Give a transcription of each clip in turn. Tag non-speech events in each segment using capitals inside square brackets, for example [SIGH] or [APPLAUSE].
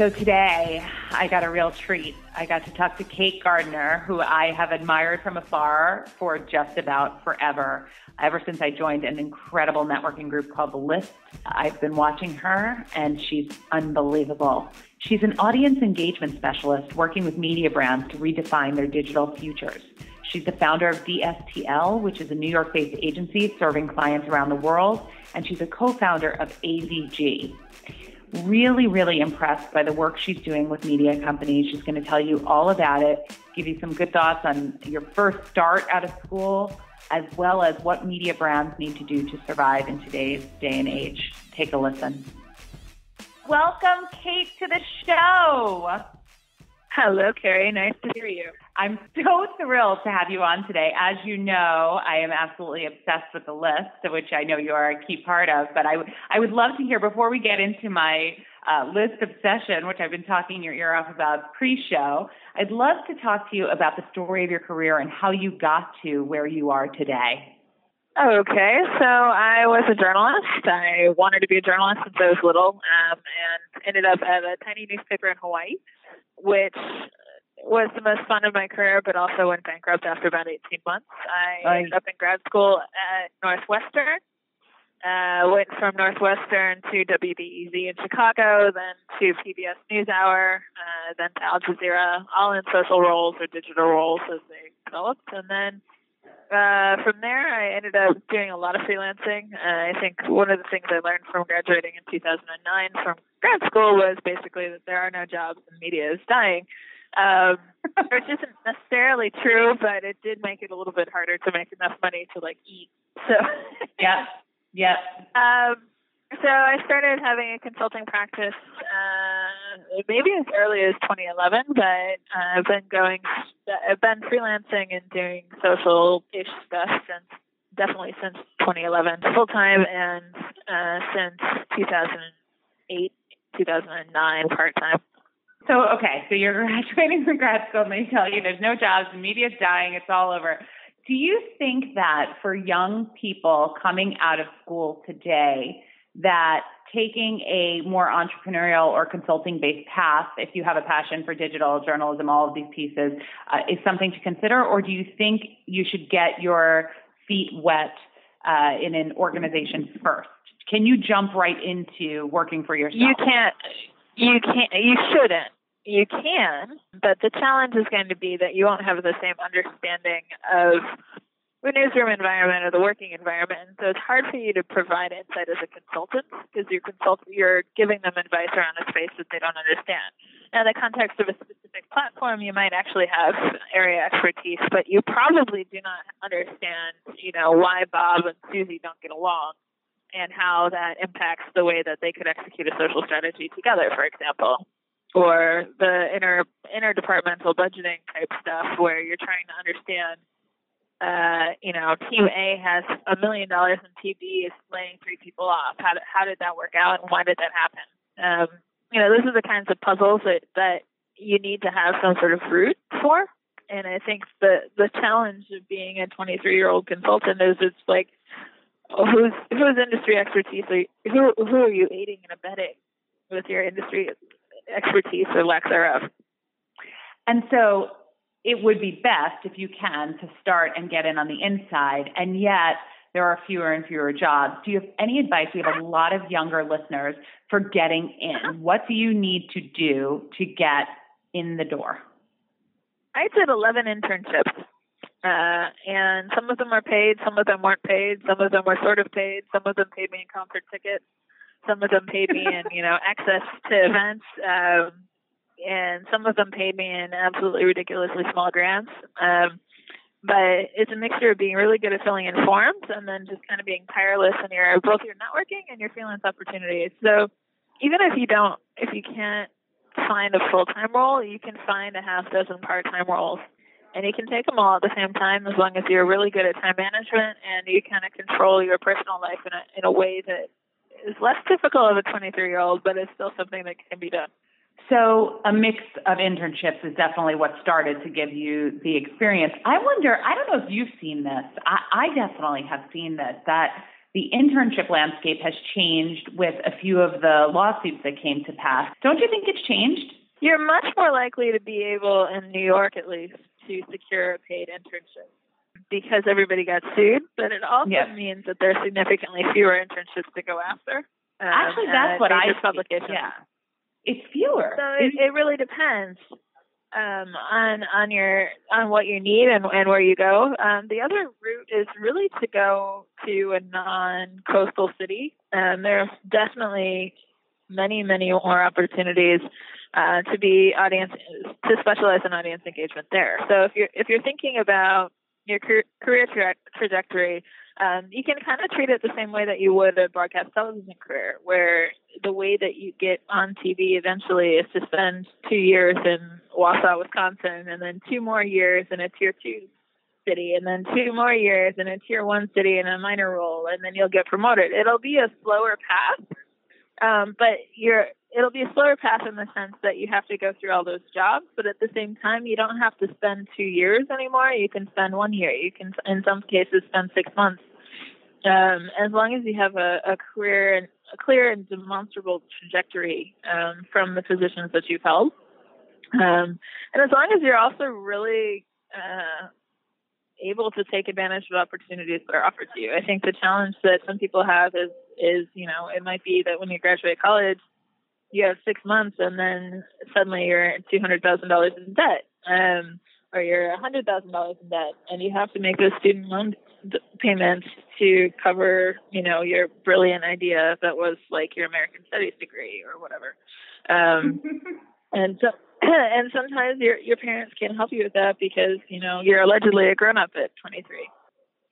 So today, I got a real treat. I got to talk to Kate Gardiner, who I have admired from afar for just about forever. Ever since I joined an incredible networking group called The List, I've been watching her, and she's unbelievable. She's an audience engagement specialist working with media brands to redefine their digital futures. She's the founder of DSTL, which is a New York based agency serving clients around the world, and she's a co founder of AZG really, really impressed by the work she's doing with media companies. She's going to tell you all about it, give you some good thoughts on your first start out of school, as well as what media brands need to do to survive in today's day and age. Take a listen. Welcome, Kate, to the show. Hello, Carrie. Nice to hear you. I'm so thrilled to have you on today. As you know, I am absolutely obsessed with the list, which I know you are a key part of. But I, w- I would love to hear before we get into my uh, list obsession, which I've been talking your ear off about pre-show. I'd love to talk to you about the story of your career and how you got to where you are today. Okay, so I was a journalist. I wanted to be a journalist since I was little, um, and ended up at a tiny newspaper in Hawaii, which was the most fun of my career, but also went bankrupt after about 18 months. I Aye. ended up in grad school at Northwestern. Uh, went from Northwestern to WBEZ in Chicago, then to PBS NewsHour, uh, then to Al Jazeera, all in social roles or digital roles as they developed. And then uh, from there, I ended up doing a lot of freelancing. Uh, I think one of the things I learned from graduating in 2009 from grad school was basically that there are no jobs and media is dying. Um, [LAUGHS] which isn't necessarily true, but it did make it a little bit harder to make enough money to like eat. So, [LAUGHS] Yeah, yeah. um, so I started having a consulting practice uh, maybe as early as 2011, but uh, I've been going, I've been freelancing and doing social-ish stuff since definitely since 2011 full time and uh, since 2008, 2009 part time. So, okay, so you're [LAUGHS] graduating from grad school and they tell you there's no jobs, the media's dying, it's all over. Do you think that for young people coming out of school today, that taking a more entrepreneurial or consulting based path, if you have a passion for digital journalism, all of these pieces, uh, is something to consider? Or do you think you should get your feet wet uh, in an organization first? Can you jump right into working for yourself? You can't. You can't. You shouldn't. You can, but the challenge is going to be that you won't have the same understanding of the newsroom environment or the working environment. And so it's hard for you to provide insight as a consultant because you're consult you're giving them advice around a space that they don't understand. Now, in the context of a specific platform, you might actually have area expertise, but you probably do not understand, you know, why Bob and Susie don't get along and how that impacts the way that they could execute a social strategy together, for example, or the inter interdepartmental budgeting type stuff where you're trying to understand. Uh, you know, Team A has a million dollars in TD is laying three people off. How did, how did that work out, and why did that happen? Um, you know, those are the kinds of puzzles that that you need to have some sort of root for. And I think the the challenge of being a 23 year old consultant is it's like whose whose industry expertise are you, who who are you aiding and abetting with your industry expertise or lack thereof? And so it would be best if you can to start and get in on the inside. And yet there are fewer and fewer jobs. Do you have any advice? We have a lot of younger listeners for getting in. What do you need to do to get in the door? I did 11 internships Uh, and some of them are paid, some of them weren't paid, some of them were sort of paid, some of them paid me in concert tickets, some of them paid me in, you know, access to events, um, and some of them paid me in absolutely ridiculously small grants. Um, but it's a mixture of being really good at filling in forms and then just kind of being tireless in your both your networking and your freelance opportunities. So even if you don't, if you can't find a full time role, you can find a half dozen part time roles and you can take them all at the same time as long as you're really good at time management and you kind of control your personal life in a in a way that is less difficult of a 23 year old, but it's still something that can be done. So a mix of internships is definitely what started to give you the experience. I wonder, I don't know if you've seen this. I, I definitely have seen this, that the internship landscape has changed with a few of the lawsuits that came to pass. Don't you think it's changed? You're much more likely to be able, in New York at least, to secure a paid internship because everybody got sued, but it also Yes. means that there's significantly fewer internships to go after. Um, Actually, that's what I publications. Yeah, it's fewer. So it, it really depends um, on on your on what you need and, and where you go. Um, the other route is really to go to a non-coastal city. Um, there are definitely many many more opportunities uh, to be audience to specialize in audience engagement there. So if you're if you're thinking about your career, tra- trajectory, um, you can kind of treat it the same way that you would a broadcast television career, where the way that you get on TV eventually is to spend two years in Wausau, Wisconsin, and then two more years in a tier two city, and then two more years in a tier one city in a minor role, and then you'll get promoted. It'll be a slower path, um, but you're it'll be a slower path in the sense that you have to go through all those jobs, but at the same time, you don't have to spend two years anymore. You can spend one year. You can, in some cases, spend six months. Um, as long as you have a, a and a clear and demonstrable trajectory um, from the positions that you've held, um, and as long as you're also really uh, able to take advantage of opportunities that are offered to you. I think the challenge that some people have is is you know it might be that when you graduate college you have six months and then suddenly you're two hundred thousand dollars in debt, um, or you're a hundred thousand dollars in debt, and you have to make those student loan d- payments to cover, you know, your brilliant idea that was like your American Studies degree or whatever. Um, [LAUGHS] and so, [CLEARS THROAT] and sometimes your your parents can't help you with that because you know you're allegedly a grown up at 23.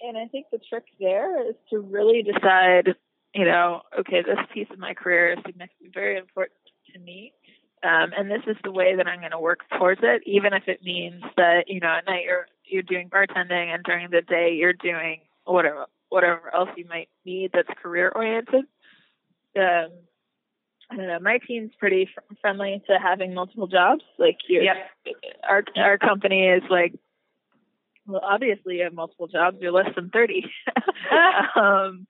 And I think the trick there is to really decide you know, okay, this piece of my career is significant, very important to me. Um, and this is the way that I'm going to work towards it, even if it means that, you know, at night you're, you're doing bartending and during the day you're doing whatever, whatever else you might need that's career oriented. Um, I don't know. My team's pretty fr- friendly to having multiple jobs. Like you, Yep. our our company is like, well, obviously you have multiple jobs. You're less than thirty. [LAUGHS] um,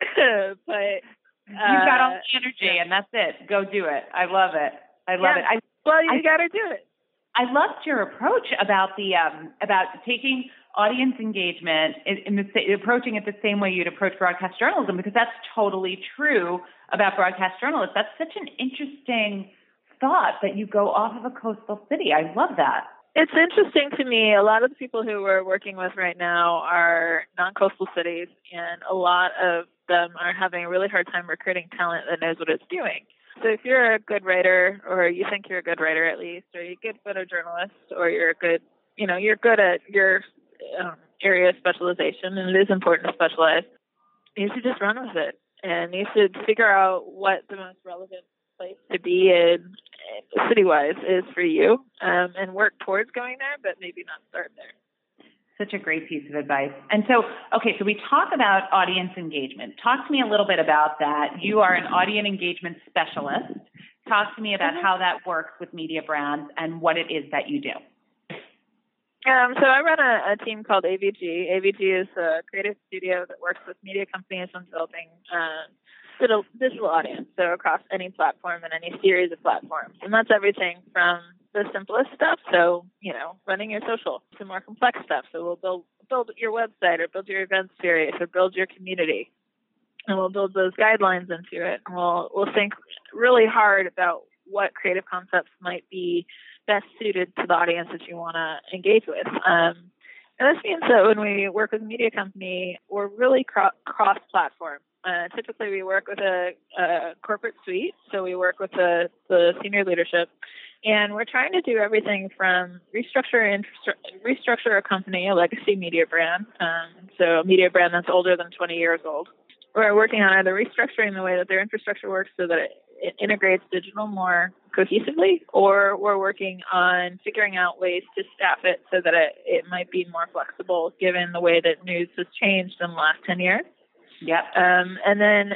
[LAUGHS] but You've got all uh, the energy, and that's it. Go do it. I love it. I love Yeah. it. I well, you got to do it. I loved your approach about the um, about taking audience engagement in, in the approaching it the same way you'd approach broadcast journalism because that's totally true about broadcast journalists. That's such an interesting thought that you go off of a coastal city. I love that. It's interesting to me. A lot of the people who we're working with right now are non-coastal cities, and a lot of them are having a really hard time recruiting talent that knows what it's doing. So if you're a good writer, or you think you're a good writer at least, or you're a good photojournalist, or you're a good, you know, you're good at your um, area of specialization, and it is important to specialize. You should just run with it, and you should figure out what the most relevant place to be in uh, city-wise is for you, um, and work towards going there, but maybe not start there. Such a great piece of advice. And so, okay, so we talk about audience engagement. Talk to me a little bit about that. You are an audience engagement specialist. Talk to me about how that works with media brands and what it is that you do. Um, so I run a, a team called AVG. AVG is a creative studio that works with media companies on building uh, digital, digital audience, so across any platform and any series of platforms. And that's everything from the simplest stuff, so you know, running your social, to more complex stuff. So we'll build build your website or build your event series or build your community, and we'll build those guidelines into it. And we'll we'll think really hard about what creative concepts might be best suited to the audience that you want to engage with. Um, And this means that when we work with a media company, we're really cro- cross platform. Uh, typically, we work with a, a, corporate suite, so we work with the, the senior leadership, and we're trying to do everything from restructure and restructure a company, a legacy media brand, um, so a media brand that's older than 20 years old. We're working on either restructuring the way that their infrastructure works so that it, it integrates digital more cohesively, or we're working on figuring out ways to staff it so that it, it might be more flexible given the way that news has changed in the last 10 years. Yep. Um, and then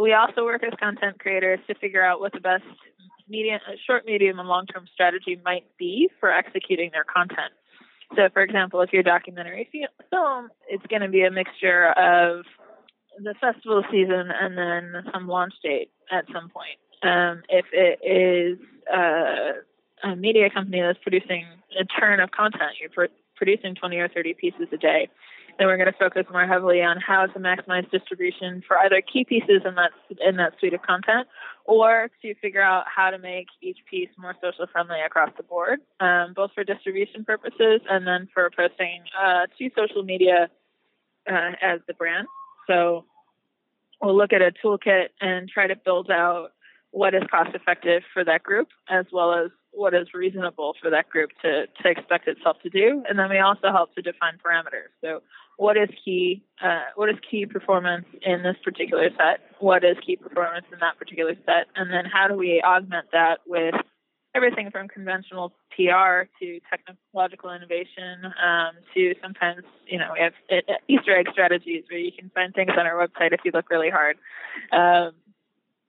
we also work as content creators to figure out what the best medium, short, medium, and long term strategy might be for executing their content. So, for example, if you're a documentary film, it's going to be a mixture of the festival season and then some launch date at some point. Um, if it is uh, a media company that's producing a turn of content, you're pr- producing 20 or 30 pieces a day, then we're going to focus more heavily on how to maximize distribution for either key pieces in that in that suite of content, or to figure out how to make each piece more social friendly across the board, um, both for distribution purposes and then for posting uh, to social media uh, as the brand. So we'll look at a toolkit and try to build out what is cost effective for that group as well as what is reasonable for that group to, to expect itself to do. And then we also help to define parameters. So what is key uh, what is key performance in this particular set? What is key performance in that particular set? And then how do we augment that with everything from conventional PR to technological innovation um, to sometimes, you know, we have uh, Easter egg strategies where you can find things on our website if you look really hard. Um,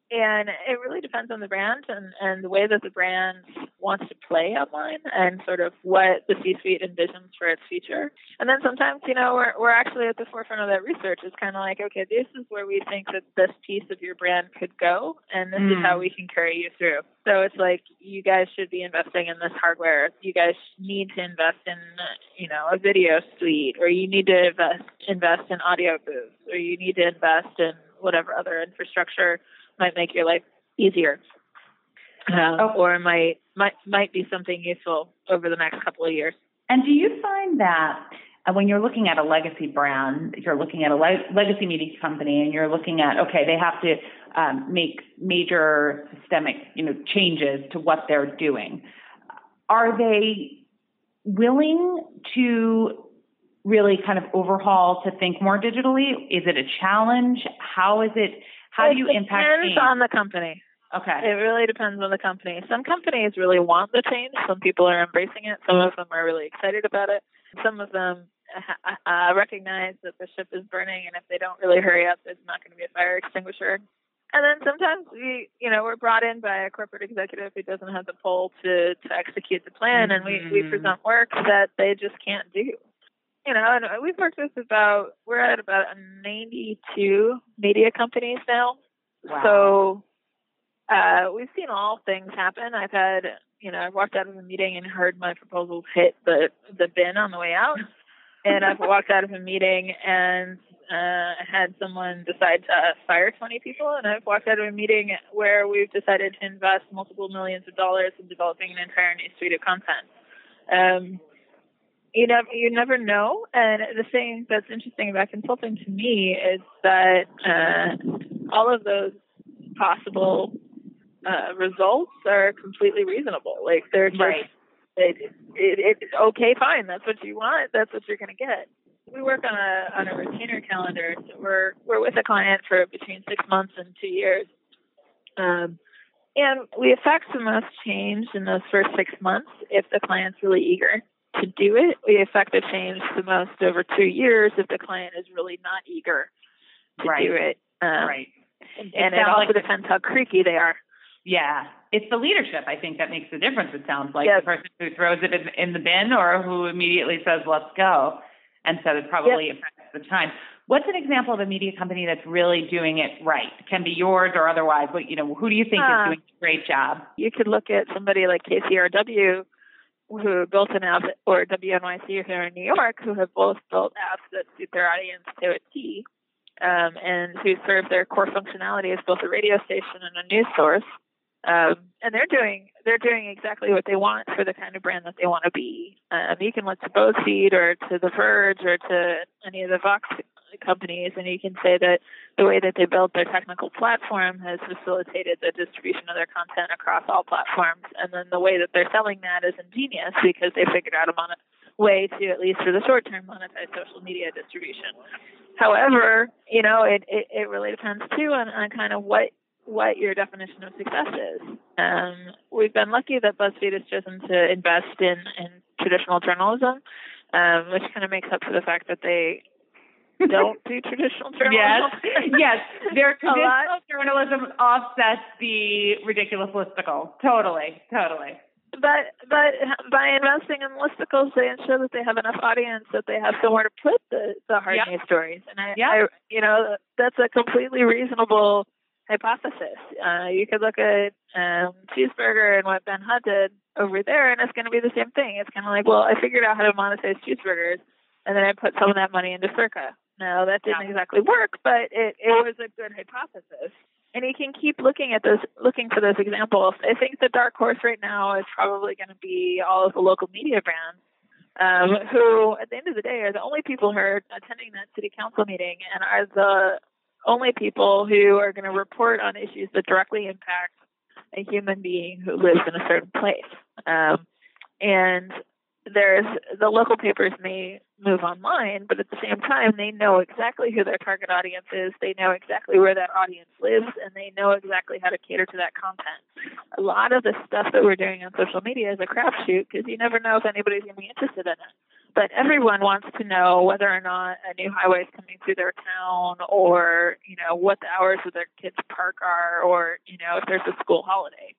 and it really depends on the brand and, and the way that the brand wants to play online and sort of what the C-suite envisions for its future. And then sometimes, you know, we're, we're actually at the forefront of that research. It's kind of like, okay, this is where we think that this piece of your brand could go, and this mm. is how hmm. we can carry you through. So it's like you guys should be investing in this hardware. You guys need to invest in, you know, a video suite, or you need to invest invest in audio booths, or you need to invest in whatever other infrastructure might make your life easier, uh, oh. or might might might be something useful over the next couple of years. And do you find that uh, when you're looking at a legacy brand, you're looking at a le- legacy media company, and you're looking at okay, they have to um, make major systemic you know changes to what they're doing. Are they willing to really kind of overhaul to think more digitally? Is it a challenge? How is it? How it do you impact change? Depends on the company. Okay. It really depends on the company. Some companies really want the change. Some people are embracing it. Some of them are really excited about it. Some of them uh, recognize that the ship is burning, and if they don't really hurry up, there's not going to be a fire extinguisher. And then sometimes we, you know, we're brought in by a corporate executive who doesn't have the pull to to execute the plan, and we we mm-hmm. present work that they just can't do you know, and we've worked with about we're at about 92 media companies now. Wow. So uh, we've seen all things happen. I've had, you know, I've walked out of a meeting and heard my proposals hit the the bin on the way out, and I've walked out of a meeting and uh, had someone decide to fire 20 people, and I've walked out of a meeting where we've decided to invest multiple millions of dollars in developing an entire new suite of content. Um, you never you never know. And the thing that's interesting about consulting to me is that uh, all of those possible uh, results are completely reasonable. Like they're just right. it, it, it, okay, fine. That's what you want. That's what you're going to get. We work on a on a retainer calendar. So we're we're with a client for between six months and two years. Um, and we affect the most change in those first six months if the client's really eager to do it. We affect the change the most over two years if the client is really not eager to right. do it. Um, right. And it, it also like depends how creaky they are. Yeah. It's the leadership, I think, that makes the difference, it sounds like. Yes. The person who throws it in, in, the bin or who immediately says, let's go. And so it probably yep. affects the time. What's an example of a media company that's really doing it right? It can be yours or otherwise. But, you know, who do you think uh, is doing a great job? You could look at somebody like KCRW, who built an app, or WNYC here in New York, who have both built apps that suit their audience to a T, um, and who serve their core functionality as both a radio station and a news source. Um, and they're doing they're doing exactly what they want for the kind of brand that they want to be. Um, you can look to BuzzFeed or to The Verge or to any of the Vox companies, and you can say that the way that they built their technical platform has facilitated the distribution of their content across all platforms. And then the way that they're selling that is ingenious because they figured out a mon- way to, at least for the short term, monetize social media distribution. However, you know, it, it, it really depends too on, on kind of what what your definition of success is. Um, we've been lucky that BuzzFeed has chosen to invest in, in traditional journalism, um, which kind of makes up for the fact that they [LAUGHS] don't do traditional journalism. Yes, yes. Their [LAUGHS] traditional journalism offsets the ridiculous listicle. Totally, totally. But but by investing in listicles, they ensure that they have enough audience that they have somewhere to put the the hard Yep. news stories. And I, Yep. I, you know, that's a completely reasonable hypothesis. Uh, you could look at um, Cheezburger and what Ben Huh did over there, and it's going to be the same thing. It's kind of like, well, I figured out how to monetize cheeseburgers, and then I put some of that money into Circa. No, that didn't Yeah. exactly work, but it, it was a good hypothesis. And you can keep looking at those, looking for those examples. I think the dark horse right now is probably going to be all of the local media brands, um, who at the end of the day are the only people who are attending that city council meeting and are the only people who are going to report on issues that directly impact a human being who lives in a certain place. Um, and there's the local papers may move online, but at the same time, they know exactly who their target audience is. They know exactly where that audience lives, and they know exactly how to cater to that content. A lot of the stuff that we're doing on social media is a crapshoot because you never know if anybody's going to be interested in it. But everyone wants to know whether or not a new highway is coming through their town, or you know what the hours of their kids' park are, or you know if there's a school holiday.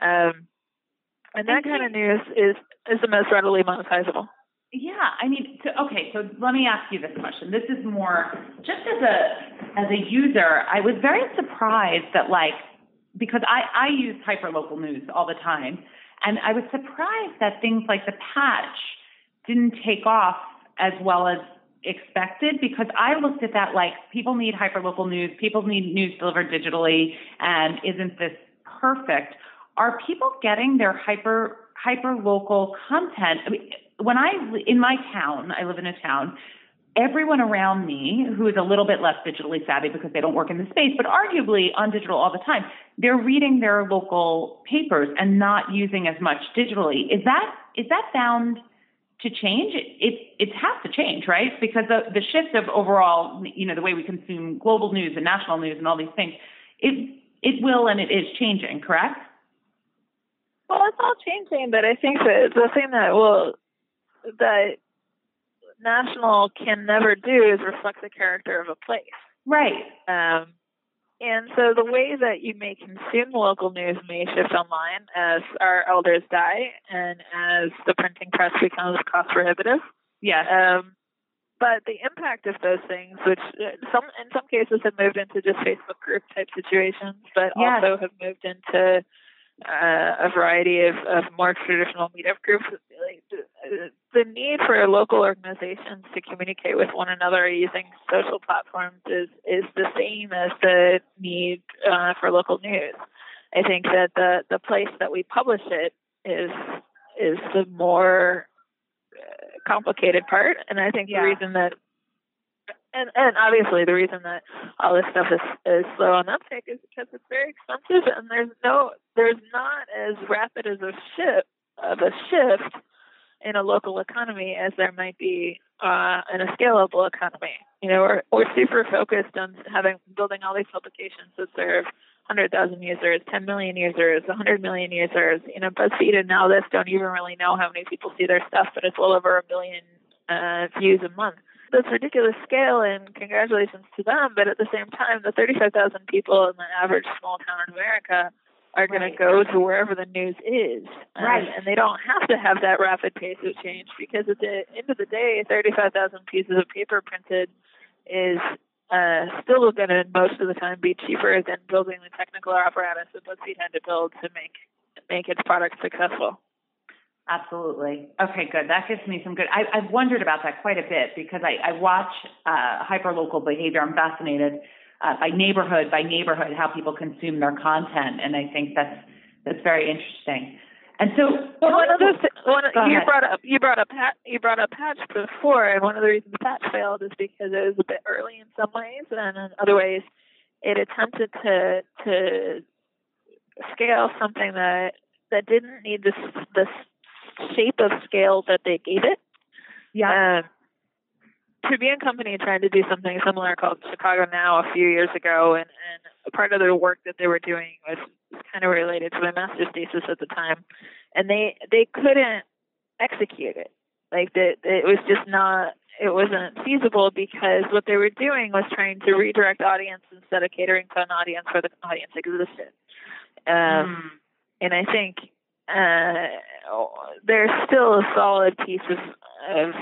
Um, and that kind of news is is the most readily monetizable. Yeah, I mean, so, okay, so let me ask you this question. This is more just as a as a user, I was very surprised that like because I I use hyperlocal news all the time, and I was surprised that things like the patch didn't take off as well as expected because I looked at that like people need hyperlocal news, people need news delivered digitally, and isn't this perfect? Are people getting their hyper hyper local content? I mean, when I in my town, I live in a town. Everyone around me who is a little bit less digitally savvy because they don't work in the space, but arguably on digital all the time, they're reading their local papers and not using as much digitally. Is that is that bound to change? It it, it has to change, right? Because the the shift of overall, you know, the way we consume global news and national news and all these things, it it will and it is changing, correct? Well, it's all changing, but I think that the thing that will that national can never do is reflect the character of a place. Right. Um, and so the way that you may consume local news may shift online as our elders die and as the printing press becomes cost prohibitive. Yes. Um, but the impact of those things, which uh, some in some cases have moved into just Facebook group type situations, but Yes. also have moved into uh, a variety of, of more traditional meetup groups. Like, the- The need for local organizations to communicate with one another using social platforms is is the same as the need uh, for local news. I think that the the place that we publish it is is the more uh, complicated part, and I think Yeah. the reason that and and obviously the reason that all this stuff is is slow on uptake is because it's very expensive and there's no there's not as rapid as a shift of a shift in a local economy as there might be uh, in a scalable economy. You know, we're we're super focused on having building all these publications that serve 100,000 users, 10 million users, 100 million users. You know, BuzzFeed and NowThis don't even really know how many people see their stuff, but it's well over a billion uh, views a month. That's ridiculous scale, and congratulations to them. But at the same time, the 35,000 people in the average small town in America are going Right. to go to wherever the news is. Um, Right. And they don't have to have that rapid pace of change because at the end of the day, 35,000 pieces of paper printed is uh, still going to most of the time be cheaper than building the technical apparatus that BuzzFeed had to build to make make its product successful. Absolutely. Okay, good. That gives me some good. I, I've wondered about that quite a bit because I, I watch uh, hyperlocal behavior. I'm fascinated uh, by neighborhood by neighborhood how people consume their content, and I think that's That's very interesting. And so, well, one of those one you ahead. brought up you brought up Pat you brought up Patch before, and one of the reasons Patch failed is because it was a bit early in some ways, and in other ways, it attempted to to scale something that that didn't need this s- the s- shape of scale that they gave it. yeah, Um, Tribune Company tried to do something similar called Chicago Now a few years ago, and, and part of the work that they were doing was, was kind of related to my master's thesis at the time, and they they couldn't execute it. Like that, it was just not. It wasn't feasible because what they were doing was trying to redirect audience instead of catering to an audience where the audience existed. Um, Mm. and I think uh, there's still a solid piece of, of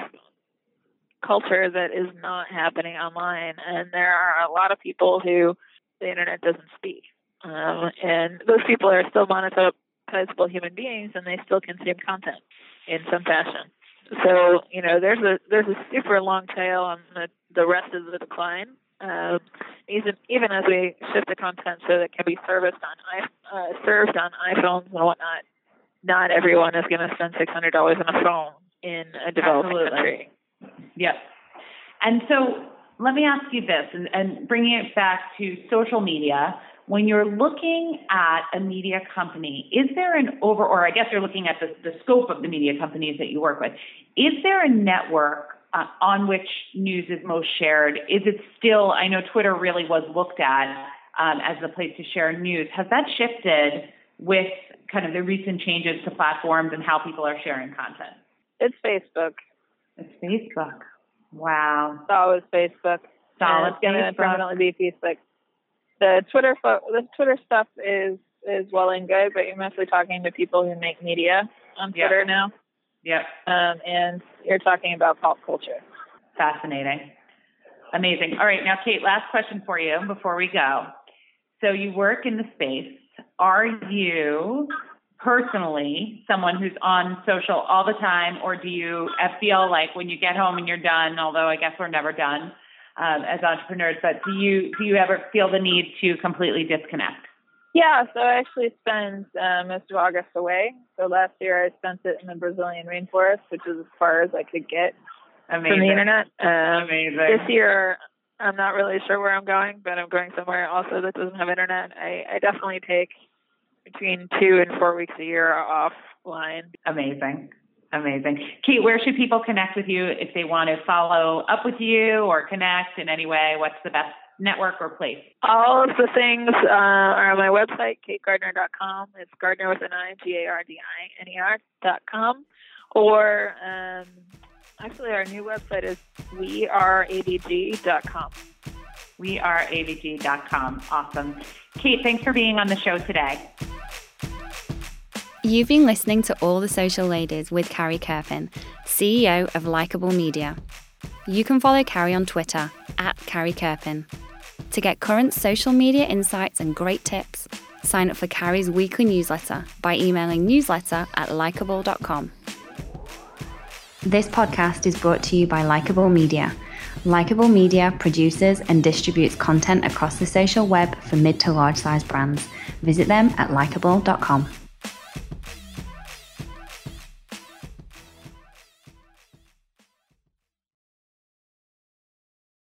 culture that is not happening online, and there are a lot of people who the internet doesn't speak, um, and those people are still monetizable human beings, and they still consume content in some fashion. So you know, there's a there's a super long tail on the the rest of the decline. Um, even even as we shift the content so that it can be serviced on uh, served on iPhones and whatnot, not everyone is going to spend six hundred dollars on a phone in a developing Absolutely. country. Yep. And so let me ask you this, and, and bringing it back to social media. When you're looking at a media company, is there an over, or I guess you're looking at the, the scope of the media companies that you work with, is there a network uh, on which news is most shared? Is it still, I know Twitter really was looked at um, as the place to share news. Has that shifted with kind of the recent changes to platforms and how people are sharing content? It's Facebook. It's Facebook. Wow. It's always Facebook. Solid And it's going to permanently be Facebook. The Twitter fo- the Twitter stuff is is well and good, but you're mostly talking to people who make media on. Twitter now, Yep. um, and you're talking about pop culture. Fascinating. Amazing. All right. Now, Kate, last question for you before we go. So you work in the space. Are you personally someone who's on social all the time, or do you feel like when you get home and you're done, although I guess we're never done um, as entrepreneurs, but do you, do you ever feel the need to completely disconnect? Yeah, so I actually spent uh, most of August away. So last year I spent it in the Brazilian rainforest, which is as far as I could get Amazing. from the internet. Um, Amazing. this year I'm not really sure where I'm going, but I'm going somewhere also that doesn't have internet. I, I definitely take between two and four weeks a year offline. Amazing. Amazing. Kate, where should people connect with you if they want to follow up with you or connect in any way? What's the best network or place? All of the things uh, are on my website, kategardiner.com. It's Gardiner with an I, G A R D I N E R dot com. Or um, actually, our new website is weareabg.com. We are avg.com. Awesome. Kate, thanks for being on the show today. You've been listening to All the Social Ladies with Carrie Kerpen, CEO of Likeable Media. You can follow Carrie on Twitter at Carrie Kerpen. To get current social media insights and great tips, sign up for Carrie's weekly newsletter by emailing newsletter at likeable.com. This podcast is brought to you by Likeable Media. Likeable Media produces and distributes content across the social web for mid to large size brands. Visit them at likeable.com.